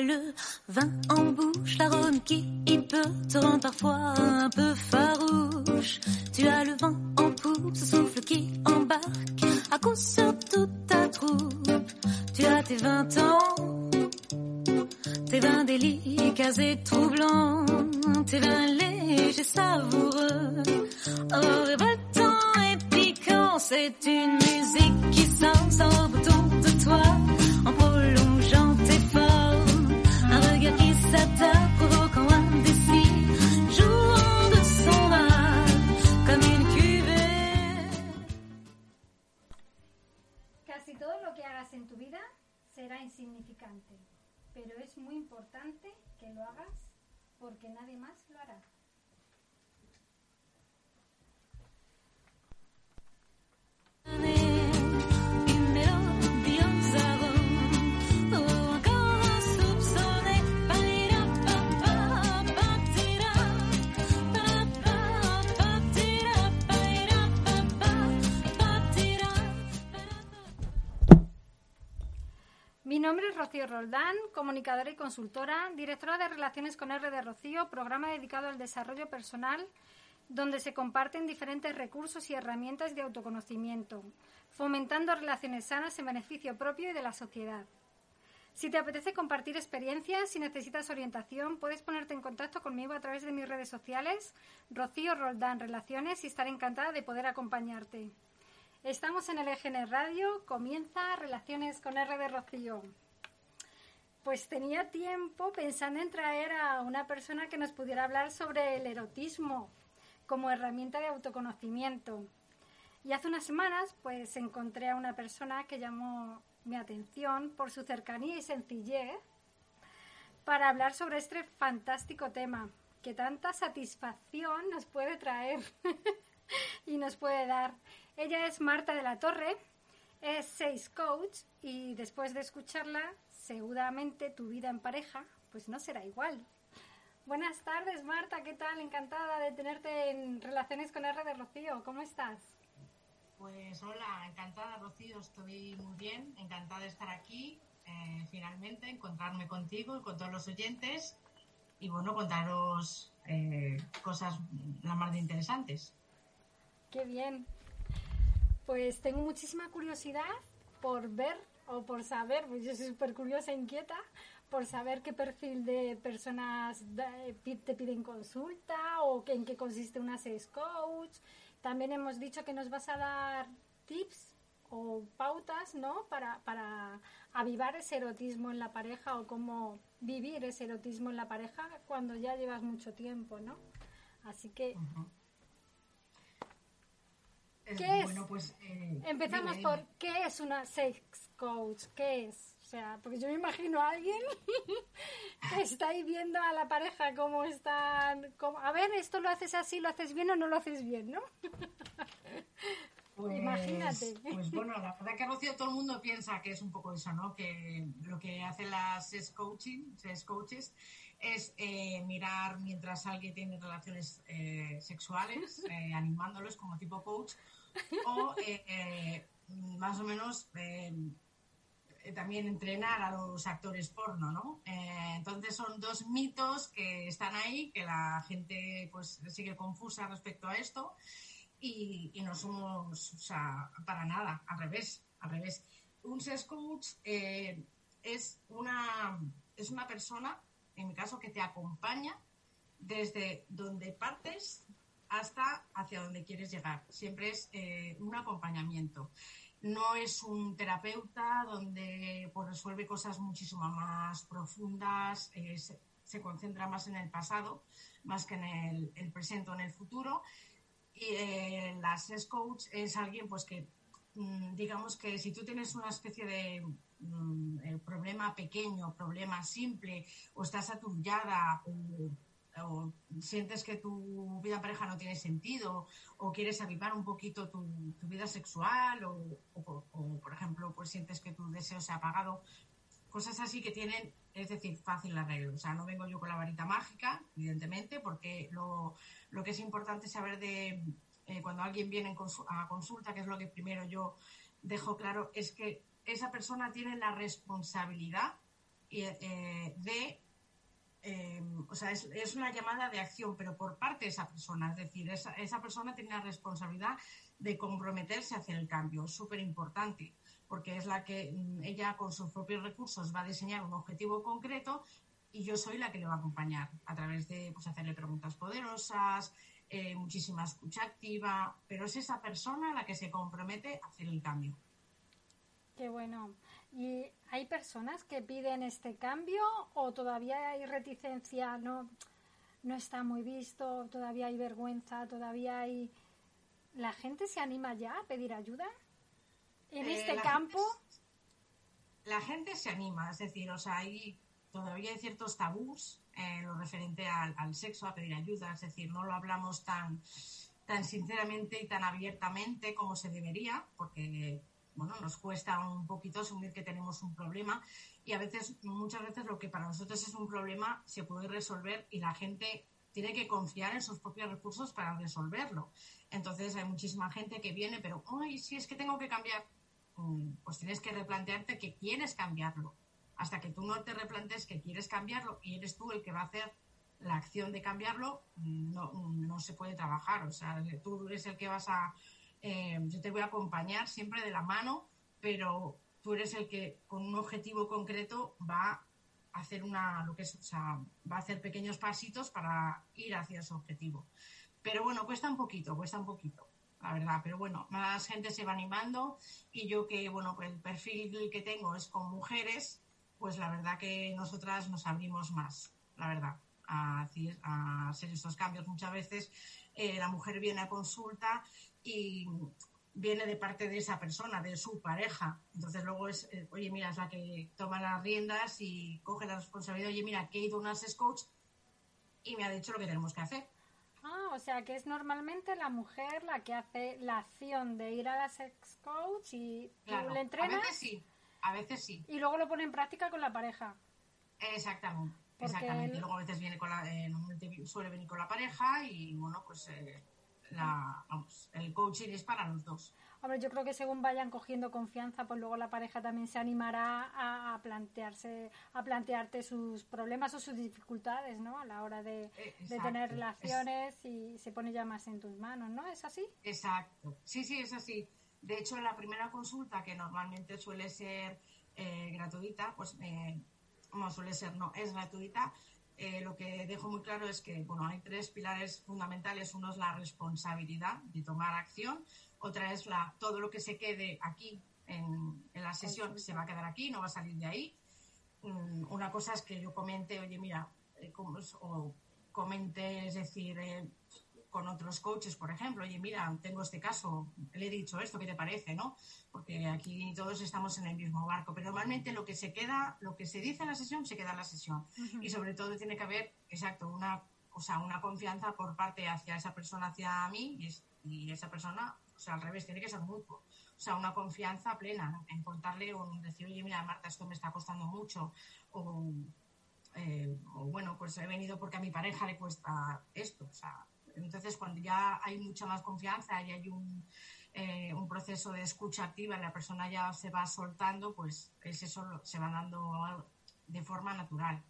le vin en bouche, l'arôme qui peut te rendre parfois un peu farouche. Tu as le vent en poupe, ce souffle qui embarque à coup sur toute ta troupe. Tu as tes vingt ans, tes vins délicats et troublants, tes vins légers, savoureux, oh, révoltant et piquant. C'est une musique qui s'ensemble autour de toi será insignificante, pero es muy importante que lo hagas porque nadie más lo hará. Mi nombre es Rocío Roldán, comunicadora y consultora, directora de Relaciones con R de Rocío, programa dedicado al desarrollo personal, donde se comparten diferentes recursos y herramientas de autoconocimiento, fomentando relaciones sanas en beneficio propio y de la sociedad. Si te apetece compartir experiencias, si necesitas orientación, puedes ponerte en contacto conmigo a través de mis redes sociales, Rocío Roldán Relaciones, y estaré encantada de poder acompañarte. Estamos en el EGN Radio, comienza Relaciones con R de Rocío. Pues tenía tiempo pensando en traer a una persona que nos pudiera hablar sobre el erotismo como herramienta de autoconocimiento. Y hace unas semanas pues encontré a una persona que llamó mi atención por su cercanía y sencillez para hablar sobre este fantástico tema que tanta satisfacción nos puede traer y nos puede dar. Ella es Marta de la Torre, es seis coach y después de escucharla, seguramente tu vida en pareja pues no será igual. Buenas tardes, Marta, ¿qué tal? Encantada de tenerte en Relaciones con R de Rocío. ¿Cómo estás? Pues hola, encantada Rocío, estoy muy bien, encantada de estar aquí, eh, finalmente, encontrarme contigo y con todos los oyentes y bueno, contaros eh, cosas la más de interesantes. Qué bien. Pues tengo muchísima curiosidad por ver o por saber, pues yo soy súper curiosa e inquieta, por saber qué perfil de personas pi- te piden consulta o en qué consiste una sex coach. También hemos dicho que nos vas a dar tips o pautas, ¿no? Para, para avivar ese erotismo en la pareja o cómo vivir ese erotismo en la pareja cuando ya llevas mucho tiempo, ¿no? Así que ¿Qué es? Bueno, pues eh, Empezamos dime, por. ¿qué es una sex coach? ¿Qué es? O sea, porque yo me imagino a alguien que está ahí viendo a la pareja cómo están, cómo- a ver, esto lo haces así, lo haces bien o no lo haces bien, ¿no? Pues, Imagínate. Pues bueno, la verdad que Rocío todo el mundo piensa que es un poco eso, ¿no? Que lo que hacen las sex coaching, sex coaches es eh, mirar mientras alguien tiene relaciones eh, sexuales, eh, animándolos como tipo coach, o eh, más o menos eh, también entrenar a los actores porno, ¿no? Eh, entonces son dos mitos que están ahí, que la gente pues sigue confusa respecto a esto y, no somos, para nada, al revés, al revés. Un sex coach es, una, es una persona, en mi caso, que te acompaña desde donde partes hasta hacia donde quieres llegar. Siempre es eh, un acompañamiento. No es un terapeuta donde pues, resuelve cosas muchísimo más profundas, eh, se, concentra más en el pasado, más que en el, presente o en el futuro. Y eh, la coach es alguien pues que mm, digamos que si tú tienes una especie de mm, eh, problema pequeño, problema simple, o estás atullada, o, o sientes que tu vida pareja no tiene sentido, o quieres avivar un poquito tu, tu vida sexual, o, o- por ejemplo, pues sientes que tu deseo se ha apagado, cosas así que tienen, es decir, fácil arreglo. O sea, no vengo yo con la varita mágica, evidentemente, porque lo, lo que es importante saber de eh, cuando alguien viene a consulta, que es lo que primero yo dejo claro, es que esa persona tiene la responsabilidad y, eh, de eh, o sea, es, una llamada de acción, pero por parte de esa persona. Es decir, esa, esa persona tiene la responsabilidad de comprometerse hacia el cambio. Súper importante, porque es la que mm, ella con sus propios recursos va a diseñar un objetivo concreto y yo soy la que le va a acompañar a través de pues, hacerle preguntas poderosas, eh, muchísima escucha activa, pero es esa persona la que se compromete a hacer el cambio. Qué bueno. ¿Y hay personas que piden este cambio o todavía hay reticencia? No, no está muy visto, todavía hay vergüenza, todavía hay... ¿La gente se anima ya a pedir ayuda en eh, este campo? la gente se anima, es decir, o sea, hay, todavía hay ciertos tabús en lo referente al, al, sexo, a pedir ayuda, es decir, no lo hablamos tan, tan sinceramente y tan abiertamente como se debería, porque bueno, nos cuesta un poquito asumir que tenemos un problema y a veces, muchas veces lo que para nosotros es un problema se puede resolver y la gente tiene que confiar en sus propios recursos para resolverlo. Entonces hay muchísima gente que viene, pero, ay, si es que tengo que cambiar, mm, pues tienes que replantearte que quieres cambiarlo. Hasta que tú no te replantes que quieres cambiarlo y eres tú el que va a hacer la acción de cambiarlo, no, no se puede trabajar. O sea, tú eres el que vas a eh, yo te voy a acompañar siempre de la mano, pero tú eres el que con un objetivo concreto va a hacer una, lo que es, o sea, va a hacer pequeños pasitos para ir hacia ese objetivo. Pero bueno, cuesta un poquito, cuesta un poquito, la verdad. Pero bueno, más gente se va animando y yo que, bueno, pues el perfil que tengo es con mujeres, pues la verdad que nosotras nos abrimos más, la verdad, a, a hacer estos cambios. Muchas veces eh, la mujer viene a consulta y viene de parte de esa persona, de su pareja. Entonces luego es, eh, oye, mira, es la que toma las riendas y coge la responsabilidad. Oye, mira, que he ido a una sex coach y me ha dicho lo que tenemos que hacer. Ah, o sea que es normalmente la mujer la que hace la acción de ir a la sex coach y le entrenas. A veces sí, a veces sí. Y luego lo pone en práctica con la pareja. Exactamente. Exactamente. Luego a veces viene con la, eh, suele venir con la pareja y bueno, pues eh, la, vamos, el coaching es para los dos. Hombre, yo creo que según vayan cogiendo confianza, pues luego la pareja también se animará a, plantearse, a plantearte sus problemas o sus dificultades, ¿no? A la hora de, eh, tener relaciones y se pone ya más en tus manos, ¿no? ¿Es así? Exacto. Sí, sí, es así. De hecho, la primera consulta, que normalmente suele ser eh, gratuita, pues eh, no suele ser, no, es gratuita, eh, lo que dejo muy claro es que bueno, hay tres pilares fundamentales. Uno es la responsabilidad de tomar acción, otra es la, todo lo que se quede aquí en, la sesión se va a quedar aquí, no va a salir de ahí. Mm, una cosa es que yo comente, oye, mira, eh, o comente, es decir, eh, con otros coaches, por ejemplo, oye, mira, tengo este caso, le he dicho esto, ¿qué te parece, no? Porque aquí todos estamos en el mismo barco, pero normalmente lo que se queda, lo que se dice en la sesión, se queda en la sesión. Y sobre todo tiene que haber, exacto, una, o sea, una confianza por parte hacia esa persona, hacia mí, y, esa persona, o sea, al revés, tiene que ser mutuo. O sea, una confianza plena en contarle o decir, oye, mira, Marta, esto me está costando mucho, o, eh, o bueno, pues he venido porque a mi pareja le cuesta esto, o sea, entonces, cuando ya hay mucha más confianza y hay un, eh, un proceso de escucha activa y la persona ya se va soltando, pues es eso se va dando de forma natural.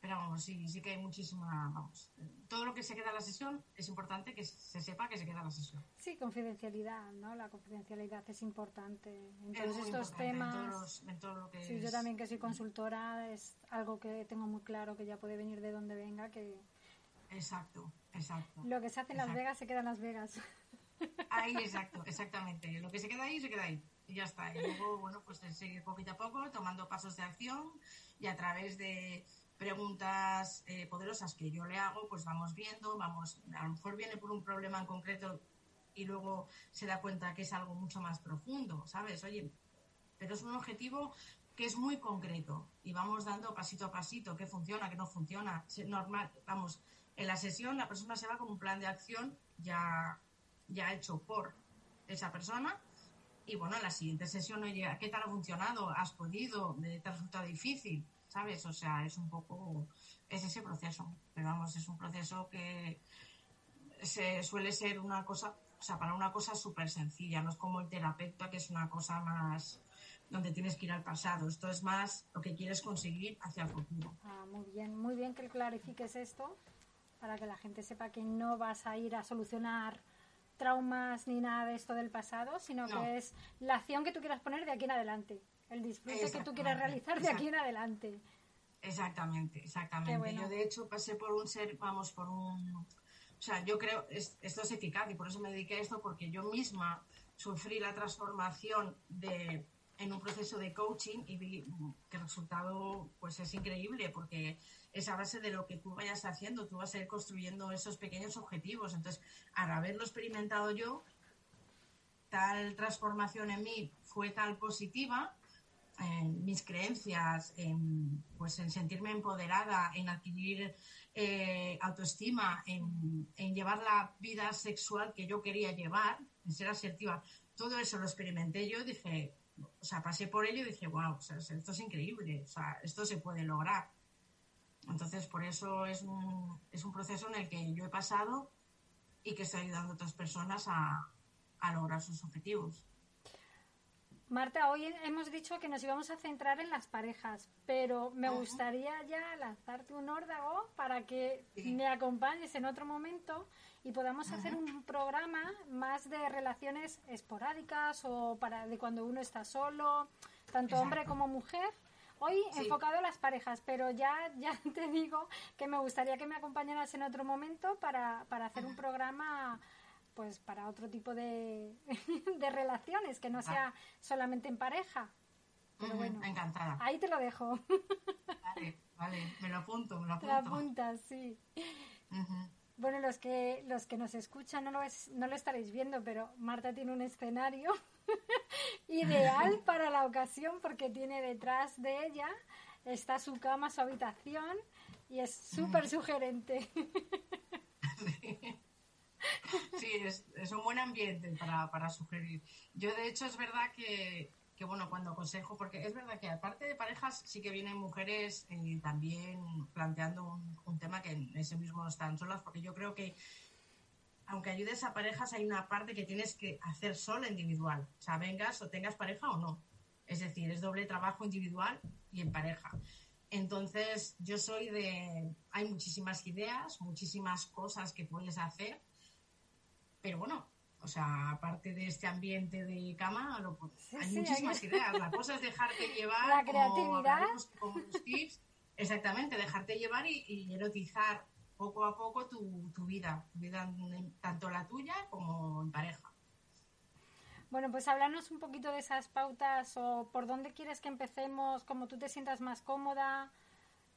Pero vamos, sí, sí que hay muchísima, vamos, todo lo que se queda en la sesión es importante que se sepa que se queda en la sesión. Sí, confidencialidad, ¿no? La confidencialidad es importante en todos estos temas. En todo lo que sí, yo también que soy consultora es algo que tengo muy claro que ya puede venir de donde venga, que Exacto, exacto. Lo que se hace en Las Vegas se queda en Las Vegas. Ahí, exacto, exactamente. Lo que se queda ahí, se queda ahí. Y ya está. Y luego, bueno, pues seguir poquito a poco, tomando pasos de acción y a través de preguntas eh, poderosas que yo le hago, pues vamos viendo, vamos, a lo mejor viene por un problema en concreto y luego se da cuenta que es algo mucho más profundo, ¿sabes? Oye, pero es un objetivo que es muy concreto y vamos dando pasito a pasito qué funciona, qué no funciona. Normal, vamos, en la sesión la persona se va con un plan de acción ya, ya hecho por esa persona y bueno, en la siguiente sesión, oye, ¿qué tal ha funcionado? ¿Has podido? ¿Te ha resultado difícil? ¿Sabes? O sea, es un poco, es ese proceso, pero vamos, es un proceso que se suele ser una cosa, o sea, para una cosa súper sencilla, no es como el terapeuta, que es una cosa más, donde tienes que ir al pasado. Esto es más lo que quieres conseguir hacia el futuro. Ah, muy bien, muy bien que clarifiques esto para que la gente sepa que no vas a ir a solucionar traumas ni nada de esto del pasado, sino que es la acción que tú quieras poner de aquí en adelante, el disfrute que tú quieras realizar de aquí en adelante. Exactamente, exactamente. Yo de hecho pasé por un ser, vamos, por un... O sea, yo creo, esto es eficaz y por eso me dediqué a esto, porque yo misma sufrí la transformación de en un proceso de coaching y vi que el resultado pues es increíble porque es a base de lo que tú vayas haciendo, tú vas a ir construyendo esos pequeños objetivos. Entonces, al haberlo experimentado yo, tal transformación en mí fue tal positiva, en mis creencias, en, pues en sentirme empoderada, en adquirir eh, autoestima, en, llevar la vida sexual que yo quería llevar, en ser asertiva. Todo eso lo experimenté yo, dije, o sea, pasé por ello y dije, wow, esto es increíble, o sea, esto se puede lograr. Entonces, por eso es un, es un proceso en el que yo he pasado y que estoy ayudando a otras personas a, a lograr sus objetivos. Marta, hoy hemos dicho que nos íbamos a centrar en las parejas, pero me gustaría ya lanzarte un órdago para que me acompañes en otro momento y podamos hacer un programa más de relaciones esporádicas o para de cuando uno está solo, tanto hombre como mujer. Hoy enfocado a las parejas, pero ya, ya te digo que me gustaría que me acompañaras en otro momento para, para hacer un programa pues para otro tipo de, de relaciones, que no sea solamente en pareja. Pero bueno, encantada. Ahí te lo dejo. Vale, vale, me lo apunto, me lo apunto. Te apuntas, sí. Bueno, los que, los que nos escuchan no lo, es, no lo estaréis viendo, pero Marta tiene un escenario ideal para la ocasión porque tiene detrás de ella, está su cama, su habitación y es súper sugerente. Sí, es, es, un buen ambiente para, para, sugerir. Yo, de hecho, es verdad que, que, bueno, cuando aconsejo, porque es verdad que aparte de parejas, sí que vienen mujeres eh, también planteando un, un, tema que en ese mismo no están solas, porque yo creo que aunque ayudes a parejas, hay una parte que tienes que hacer sola individual. O sea, vengas o tengas pareja o no. Es decir, es doble trabajo individual y en pareja. Entonces, yo soy de... Hay muchísimas ideas, muchísimas cosas que puedes hacer pero bueno, o sea, aparte de este ambiente de cama, hay muchísimas ideas. La cosa es dejarte llevar. La creatividad. Como, tips, exactamente, dejarte llevar y, erotizar poco a poco tu, tu vida, tu vida, tanto la tuya como en pareja. Bueno, pues háblanos un poquito de esas pautas o por dónde quieres que empecemos, como tú te sientas más cómoda.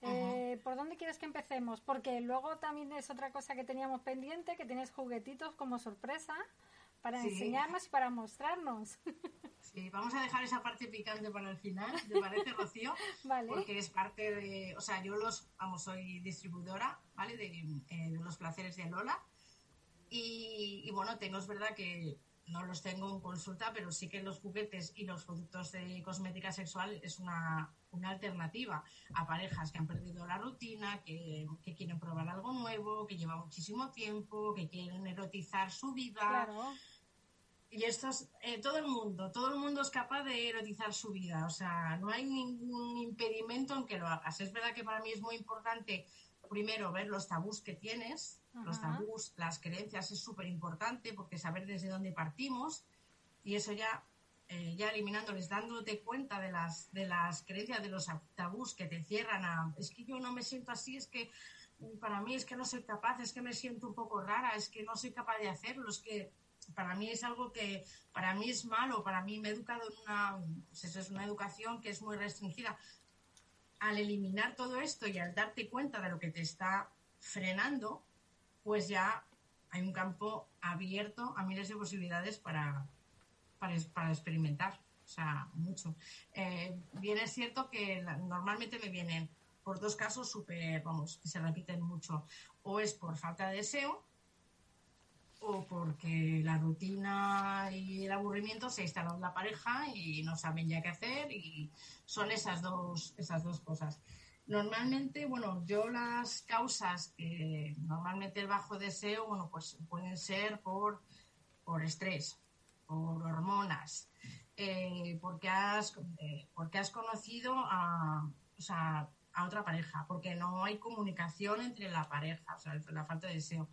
Eh, ¿Por dónde quieres que empecemos? Porque luego también es otra cosa que teníamos pendiente, que tienes juguetitos como sorpresa para enseñarnos y para mostrarnos. Sí, vamos a dejar esa parte picante para el final, ¿te parece, Rocío? vale. Porque es parte de, o sea, yo los, vamos, soy distribuidora, ¿vale? De, eh, los placeres de Lola. Y, y, bueno, tengo, es verdad que no los tengo en consulta, pero sí que los juguetes y los productos de cosmética sexual es una, una alternativa a parejas que han perdido la rutina, que, que, quieren probar algo nuevo, que lleva muchísimo tiempo, que quieren erotizar su vida. Claro. Y esto es eh, todo el mundo, todo el mundo es capaz de erotizar su vida, o sea, no hay ningún impedimento en que lo hagas. Es verdad que para mí es muy importante primero ver los tabús que tienes, Ajá. los tabús, las creencias es súper importante porque saber desde dónde partimos y eso ya eh, ya eliminándoles, dándote cuenta de las, de las creencias, de los tabús que te cierran a, es que yo no me siento así, es que para mí es que no soy capaz, es que me siento un poco rara, es que no soy capaz de hacerlo, es que para mí es algo que para mí es malo, para mí me he educado en una, pues eso es una educación que es muy restringida. Al eliminar todo esto y al darte cuenta de lo que te está frenando, pues ya hay un campo abierto a miles de posibilidades para, para, para experimentar, o sea, mucho. Eh, bien es cierto que normalmente me vienen por dos casos súper, vamos, que se repiten mucho. O es por falta de deseo o porque la rutina y el aburrimiento se instalado en la pareja y no saben ya qué hacer y son esas dos, esas dos cosas. Normalmente, bueno, yo las causas que normalmente el bajo deseo, bueno, pues pueden ser por, por estrés, por hormonas, eh, porque, has, eh, porque has conocido a, a otra pareja, porque no hay comunicación entre la pareja, o sea, la falta de deseo.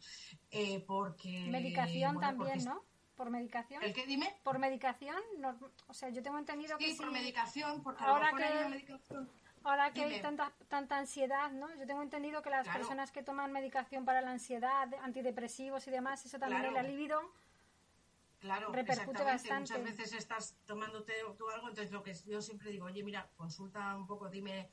Eh, porque, Medicación bueno, también, porque- ¿no? ¿Por medicación? ¿El qué? Dime. Por medicación, no- o sea, yo tengo entendido que Sí, por medicación, porque Ahora que- hay medicación. Ahora que hay tanta, tanta ansiedad, ¿no? Yo tengo entendido que las Claro. personas que toman medicación para la ansiedad, antidepresivos y demás, eso también Claro. la libido. Claro, repercute bastante. Muchas veces estás tomándote tú algo, entonces lo que yo siempre digo, oye, mira, consulta un poco, dime,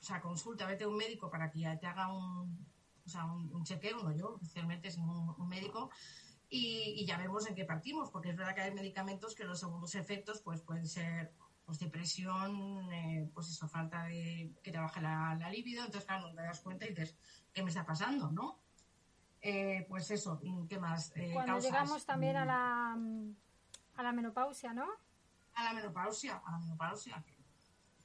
o sea, consulta, vete a un médico para que ya te haga un, o sea, un, un chequeo, no yo, especialmente sin un, un médico, y, y ya vemos en qué partimos, porque es verdad que hay medicamentos que los segundos efectos pues pueden ser pues depresión, eh, pues eso, falta de que te baje la, la libido, entonces claro, no te das cuenta y dices, ¿qué me está pasando, no? Eh, pues eso, ¿qué más? Eh, Cuando causas. llegamos también a Mm, la, a la menopausia, ¿no? a la menopausia, a la menopausia, que,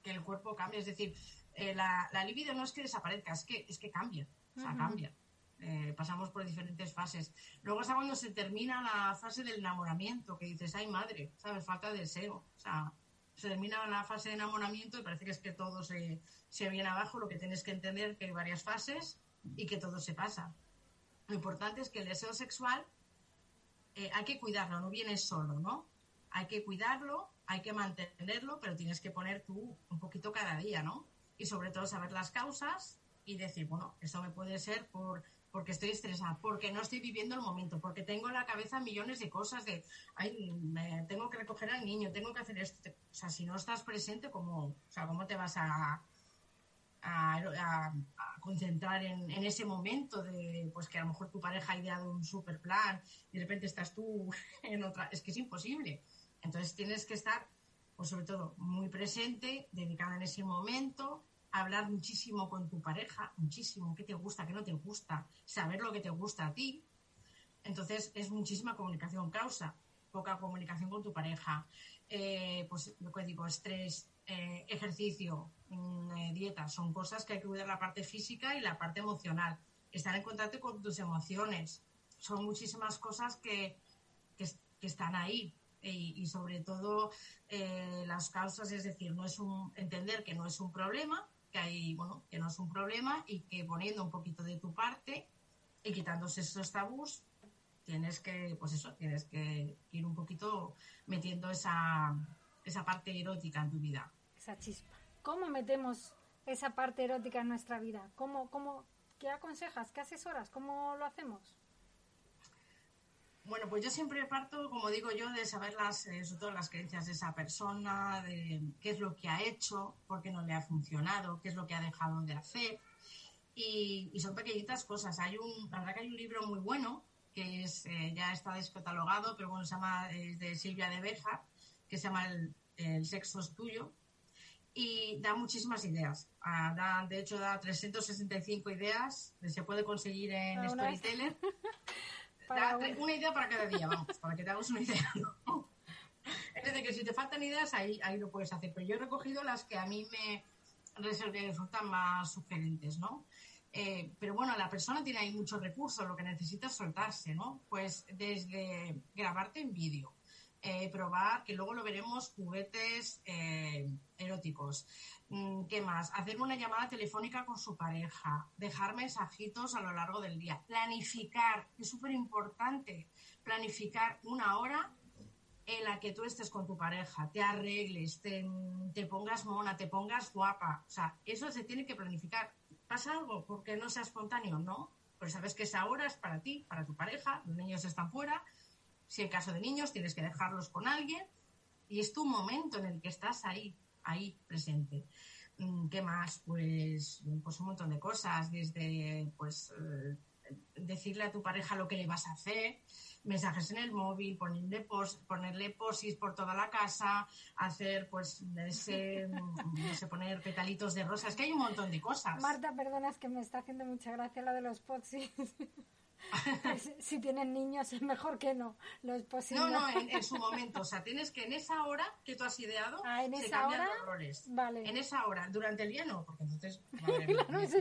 que el cuerpo cambia, es decir, eh, la, la libido no es que desaparezca, es que, es que cambia, o sea, Ujú. cambia. Eh, pasamos por diferentes fases. Luego está cuando se termina la fase del enamoramiento, que dices, ay madre, ¿sabes? Falta de deseo. O sea, se termina la fase de enamoramiento y parece que es que todo se, se viene abajo. Lo que tienes que entender que hay varias fases y que todo se pasa. Lo importante es que el deseo sexual eh, hay que cuidarlo, no viene solo, ¿no? Hay que cuidarlo, hay que mantenerlo, pero tienes que poner tú un poquito cada día, ¿no? Y sobre todo saber las causas y decir, bueno, esto me puede ser por porque estoy estresada, porque no estoy viviendo el momento, porque tengo en la cabeza millones de cosas de, ay, me- tengo que recoger al niño, tengo que hacer esto. O sea, si no estás presente, ¿cómo, o sea, ¿cómo te vas a- a concentrar en, en ese momento de pues que a lo mejor tu pareja ha ideado un super plan y de repente estás tú en otra es que es imposible entonces tienes que estar pues sobre todo muy presente dedicada en ese momento hablar muchísimo con tu pareja muchísimo qué te gusta qué no te gusta saber lo que te gusta a ti. Entonces es muchísima comunicación causa poca comunicación con tu pareja. Eh, pues lo que digo estrés eh, ejercicio mm, eh, dieta son cosas que hay que cuidar la parte física y la parte emocional. Estar en contacto con tus emociones son muchísimas cosas que, que, que están ahí y, sobre todo eh, las causas es decir no es un entender que no es un problema que hay bueno que no es un problema y que poniendo un poquito de tu parte y quitándose esos tabús tienes que pues eso tienes que ir un poquito metiendo esa esa parte erótica en tu vida Esa chispa. ¿Cómo metemos esa parte erótica en nuestra vida? ¿Cómo, cómo, ¿Qué aconsejas? ¿Qué asesoras? ¿Cómo lo hacemos? Bueno, pues yo siempre parto, como digo yo, de saber las, eh, sobre todo las creencias de esa persona, de qué es lo que ha hecho, por qué no le ha funcionado, qué es lo que ha dejado de hacer. Y, y son pequeñitas cosas. Hay un, la verdad que hay un libro muy bueno, que es, eh, ya está descatalogado, pero bueno, se llama, es de Silvia de Beja, que se llama El, El sexo es tuyo. Y da muchísimas ideas. Ah, da, de hecho, da 365 ideas. Se puede conseguir en vez. Para Da una idea para cada día, vamos, para que te hagas una idea. ¿no? Es decir, que si te faltan ideas, ahí, ahí lo puedes hacer. Pero yo he recogido las que a mí me resultan más sugerentes, ¿no? Eh, pero bueno, la persona tiene ahí muchos recursos, lo que necesita es soltarse, ¿no? Pues desde grabarte en vídeo, eh, probar, que luego lo veremos, juguetes eh, eróticos. Mm, ¿Qué más? Hacer una llamada telefónica con su pareja, dejar mensajitos a lo largo del día, planificar, es súper importante, planificar una hora en la que tú estés con tu pareja, te arregles, te, te pongas mona, te pongas guapa. O sea, eso se tiene que planificar. ¿Pasa algo? Porque no sea espontáneo, no. Pero sabes que esa hora es para ti, para tu pareja, los niños están fuera. Si en caso de niños tienes que dejarlos con alguien y es tu momento en el que estás ahí, ahí presente. Mm, ¿Qué más? Pues, pues un montón de cosas, desde pues eh, decirle a tu pareja lo que le vas a hacer, mensajes en el móvil, ponerle, pos, ponerle posis por toda la casa, hacer pues ese, no sé, poner petalitos de rosas, que hay un montón de cosas. Marta, perdona, es que me está haciendo mucha gracia la de los potsis. si, si tienen niños es mejor que no. Los potsis No, no, en, en su momento. O sea, tienes que en esa hora que tú has ideado, Ah, en se esa cambian hora, los roles. vale. En esa hora, durante el día no, porque entonces. madre mía, Claro, es-.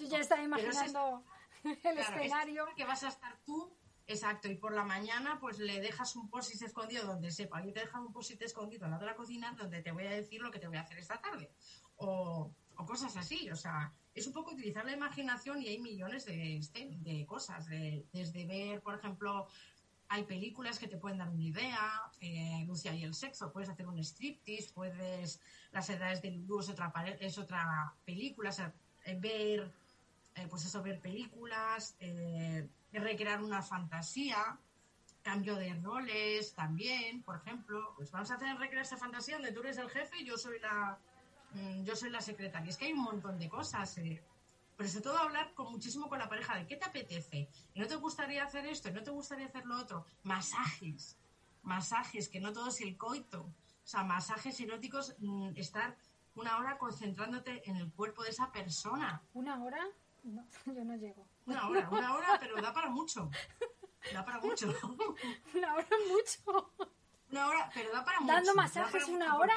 Yo ya estaba Pero ese es- imaginando el claro, es escenario. que vas a estar tú Exacto, y por la mañana pues le dejas un post escondido donde sepa, yo te he dejado un post escondido al lado de la cocina donde te voy a decir lo que te voy a hacer esta tarde. O, o cosas así, o sea, es un poco utilizar la imaginación y hay millones de, este, de cosas, desde ver, por ejemplo, hay películas que te pueden dar una idea, eh, Lucia y el sexo, puedes hacer un striptease, puedes, las edades de Lulu es otra, es otra película, o sea, eh, ver, eh, pues eso, ver películas, recrear una fantasía, cambio de roles también, por ejemplo, pues vamos a hacer recrear esa fantasía donde tú eres el jefe y yo soy la, yo soy la secretaria. Es que hay un montón de cosas. Eh. Pero sobre todo hablar con muchísimo con la pareja de qué te apetece. ¿Y no te gustaría hacer esto? ¿Y no te gustaría hacer lo otro? Masajes. Masajes, que no todo es el coito. O sea, masajes eróticos, mm, estar una hora concentrándote en el cuerpo de esa persona. ¿Una hora? No, yo no llego. Una hora, una hora, pero da para mucho. Da para mucho. una hora mucho. Una hora, pero da para mucho. Dando masajes una hora.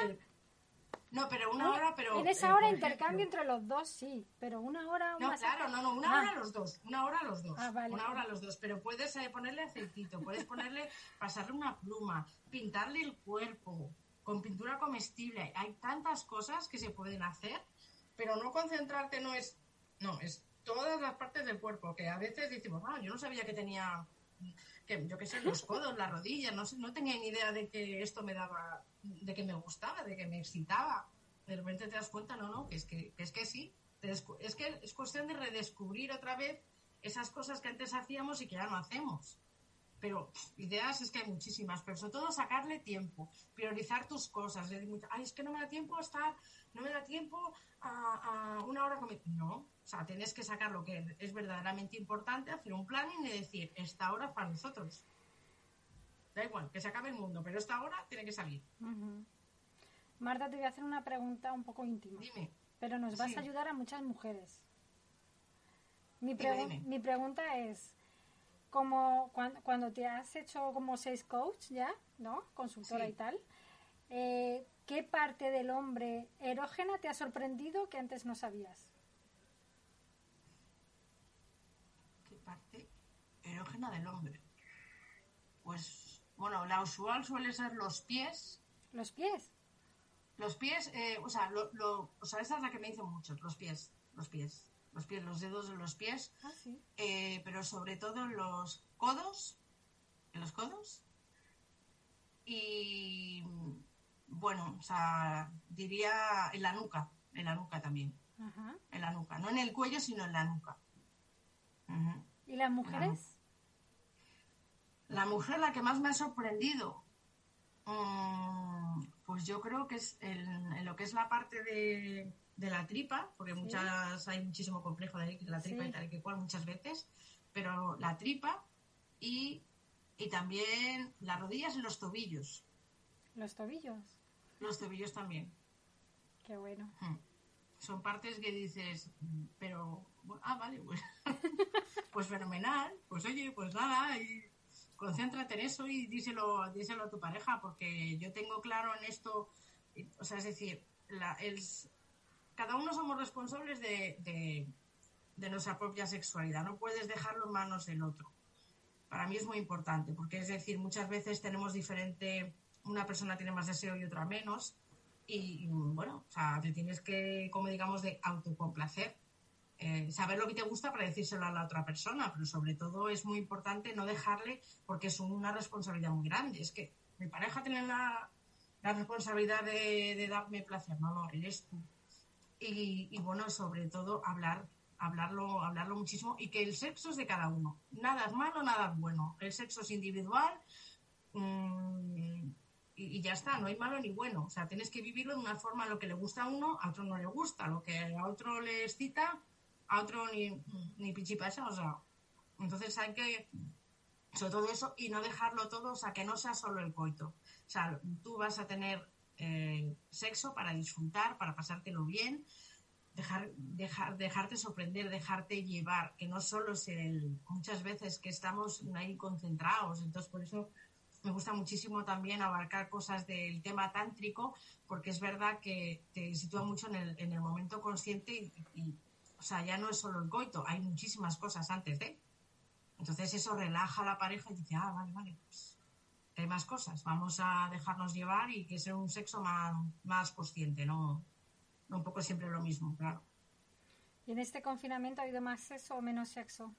No, pero una hora, pero. En esa hora intercambio entre los dos, sí. Pero una hora. no, claro, no, no, una hora hora los dos. Una hora los dos. Ah, vale. Una hora los dos. Pero puedes eh, ponerle aceitito, puedes ponerle, pasarle una pluma, pintarle el cuerpo con pintura comestible. Hay tantas cosas que se pueden hacer, pero no concentrarte no es. No, es todas las partes del cuerpo, que a veces decimos, ah, yo no sabía que tenía, que yo qué sé, los codos, las rodillas, no, no tenía ni idea de que esto me daba, de que me gustaba, de que me excitaba. De repente te das cuenta, no, no, que es que, es que sí, es que es cuestión de redescubrir otra vez esas cosas que antes hacíamos y que ya no hacemos. Pero ideas es que hay muchísimas, pero sobre todo sacarle tiempo, priorizar tus cosas. Ay, es que no me da tiempo estar, no me da tiempo a, a una hora con No, o sea, tienes que sacar lo que es verdaderamente importante, hacer un planning y decir, esta hora es para nosotros. Da igual, que se acabe el mundo, pero esta hora tiene que salir. Marta, te voy a hacer una pregunta un poco íntima. Dime. Pero nos vas a ayudar a muchas mujeres. Mi, mi pregunta es, como cuando, te has hecho como seis coach ya, ¿no? Consultora y tal, eh, ¿qué parte del hombre erógena te ha sorprendido que antes no sabías? parte erógena del hombre. Pues, bueno, la usual suele ser los pies. ¿Los pies? Los pies, eh, o sea, lo, o sea, esa es la que me dicen mucho, los pies, los pies, los pies, los dedos de los pies. Ah, sí. Eh, pero sobre todo los codos, en los codos. Y, bueno, o sea, diría en la nuca, en la nuca también. En la nuca, no en el cuello, sino en la nuca. ¿Y las mujeres? La mujer la que más me ha sorprendido. Mm, pues yo creo que es en, lo que es la parte de, la tripa, porque muchas hay muchísimo complejo de la tripa y tal y que cual muchas veces, pero la tripa y, y también las rodillas y los tobillos. ¿Los tobillos? Los tobillos también. Qué bueno. Mm. Son partes que dices, pero, ah, vale, pues. pues fenomenal, pues oye, pues nada, y concéntrate en eso y díselo, díselo a tu pareja, porque yo tengo claro en esto, o sea, es decir, la, cada uno somos responsables de, de, nuestra propia sexualidad, no puedes dejarlo en manos del otro. Para mí es muy importante, porque es decir, muchas veces tenemos diferente, una persona tiene más deseo y otra menos, y bueno, o sea, te tienes que, como digamos, de autocomplacer eh, saber lo que te gusta para decírselo a la otra persona, pero sobre todo es muy importante no dejarle porque es una responsabilidad muy grande. Es que mi pareja tiene la, responsabilidad de, darme placer, no, no, eres tú. Y, bueno, sobre todo hablar, hablarlo, hablarlo muchísimo y que el sexo es de cada uno. Nada es malo, nada es bueno. El sexo es individual mm, y, ya está, no hay malo ni bueno. O sea, tienes que vivirlo de una forma lo que le gusta a uno, a otro no le gusta, lo que a otro le excita, a otro ni, ni pichipasa, o sea, entonces hay que, sobre todo eso, y no dejarlo todo, o sea, que no sea solo el coito. O sea, tú vas a tener eh, sexo para disfrutar, para pasártelo bien, dejar, dejar, dejarte sorprender, dejarte llevar, que no solo es el, muchas veces que estamos ahí concentrados, entonces por eso me gusta muchísimo también abarcar cosas del tema tántrico, porque es verdad que te sitúa mucho en el, en el momento consciente y, o sea, ya no es solo el coito, hay muchísimas cosas antes de. Entonces eso relaja a la pareja y dice, ah, vale, vale, pues hay más cosas, vamos a dejarnos llevar y que sea un sexo más, más consciente, no, no un poco siempre lo mismo, claro. ¿Y en este confinamiento ha habido más sexo o menos sexo?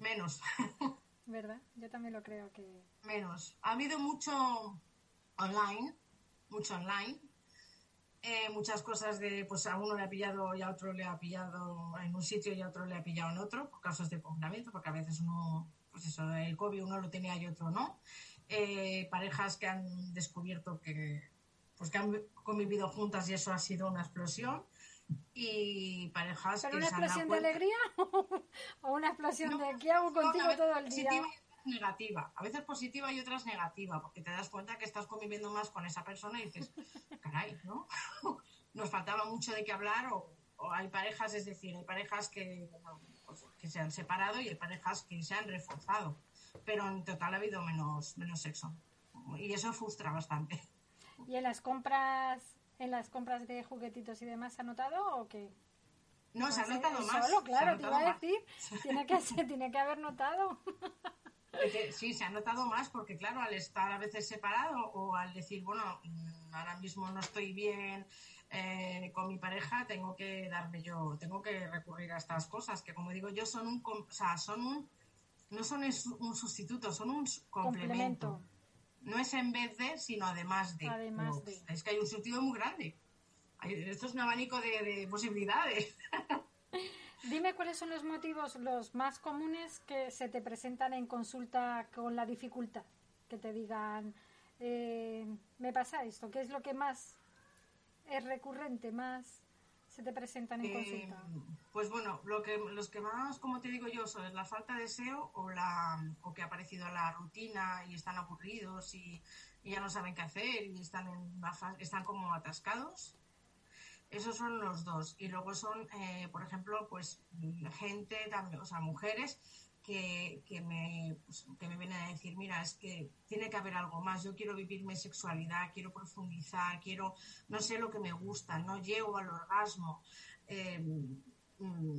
menos. ¿Verdad? Yo también lo creo que... Menos. Ha habido mucho online, mucho online, eh, muchas cosas de, pues a uno le ha pillado y a otro le ha pillado en un sitio y a otro le ha pillado en otro, por casos de confinamiento, porque a veces uno, pues eso, el COVID uno lo tenía y otro no. Eh, parejas que han descubierto que, pues que han convivido juntas y eso ha sido una explosión. Y parejas ¿Pero una explosión de alegría o una explosión de qué hago contigo todo el día? negativa. A veces positiva y otras negativa, porque te das cuenta que estás conviviendo más con esa persona y dices, caray, ¿no? Nos faltaba mucho de qué hablar o, hay parejas, es decir, hay parejas que, pues, que se han separado y hay parejas que se han reforzado, pero en total ha habido menos, menos sexo. Y eso frustra bastante. ¿Y en las compras, en las compras de juguetitos y demás, ¿se ha notado o qué? No, se ha notado más. Solo, claro, te iba a decir. Tiene que, tiene que haber notado. Sí, se ha notado más porque, claro, al estar a veces separado o al decir, bueno, mm, ahora mismo no estoy bien eh, con mi pareja, tengo que darme yo, tengo que recurrir a estas cosas que, como digo yo, son un, o sea, son un, no son un sustituto, son un complemento. No es en vez de, sino además de. Además de. Es que hay un sentido muy grande. esto es un abanico de, de posibilidades. Dime cuáles son los motivos los más comunes que se te presentan en consulta con la dificultad. Que te digan, eh, me pasa esto, ¿qué es lo que más es recurrente, más se te presentan en consulta? Eh, pues bueno, lo que, los que más, como te digo yo, son la falta de deseo o, la, o que ha aparecido la rutina y están aburridos y, y ya no saben qué hacer y están, en, están como atascados esos son los dos. Y luego son, eh, por ejemplo, pues gente, también, o sea, mujeres que, que, me, pues, que me vienen a decir, mira, es que tiene que haber algo más, yo quiero vivir mi sexualidad, quiero profundizar, quiero, no sé lo que me gusta, no llego al orgasmo. Em, mm,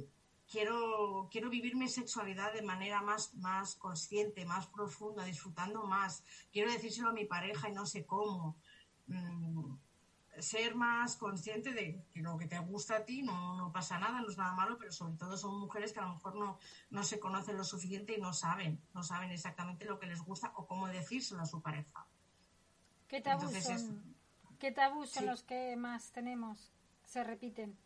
quiero, quiero vivir mi sexualidad de manera más, más consciente, más profunda, disfrutando más. Quiero decírselo a mi pareja y no sé cómo. Mm, ser más consciente de que lo que te gusta a ti no, no, pasa nada, no es nada malo, pero sobre todo son mujeres que a lo mejor no, no se conocen lo suficiente y no saben, no saben exactamente lo que les gusta o cómo decírselo a su pareja. ¿Qué tabús, son, ¿qué tabús son los que más tenemos? Se repiten.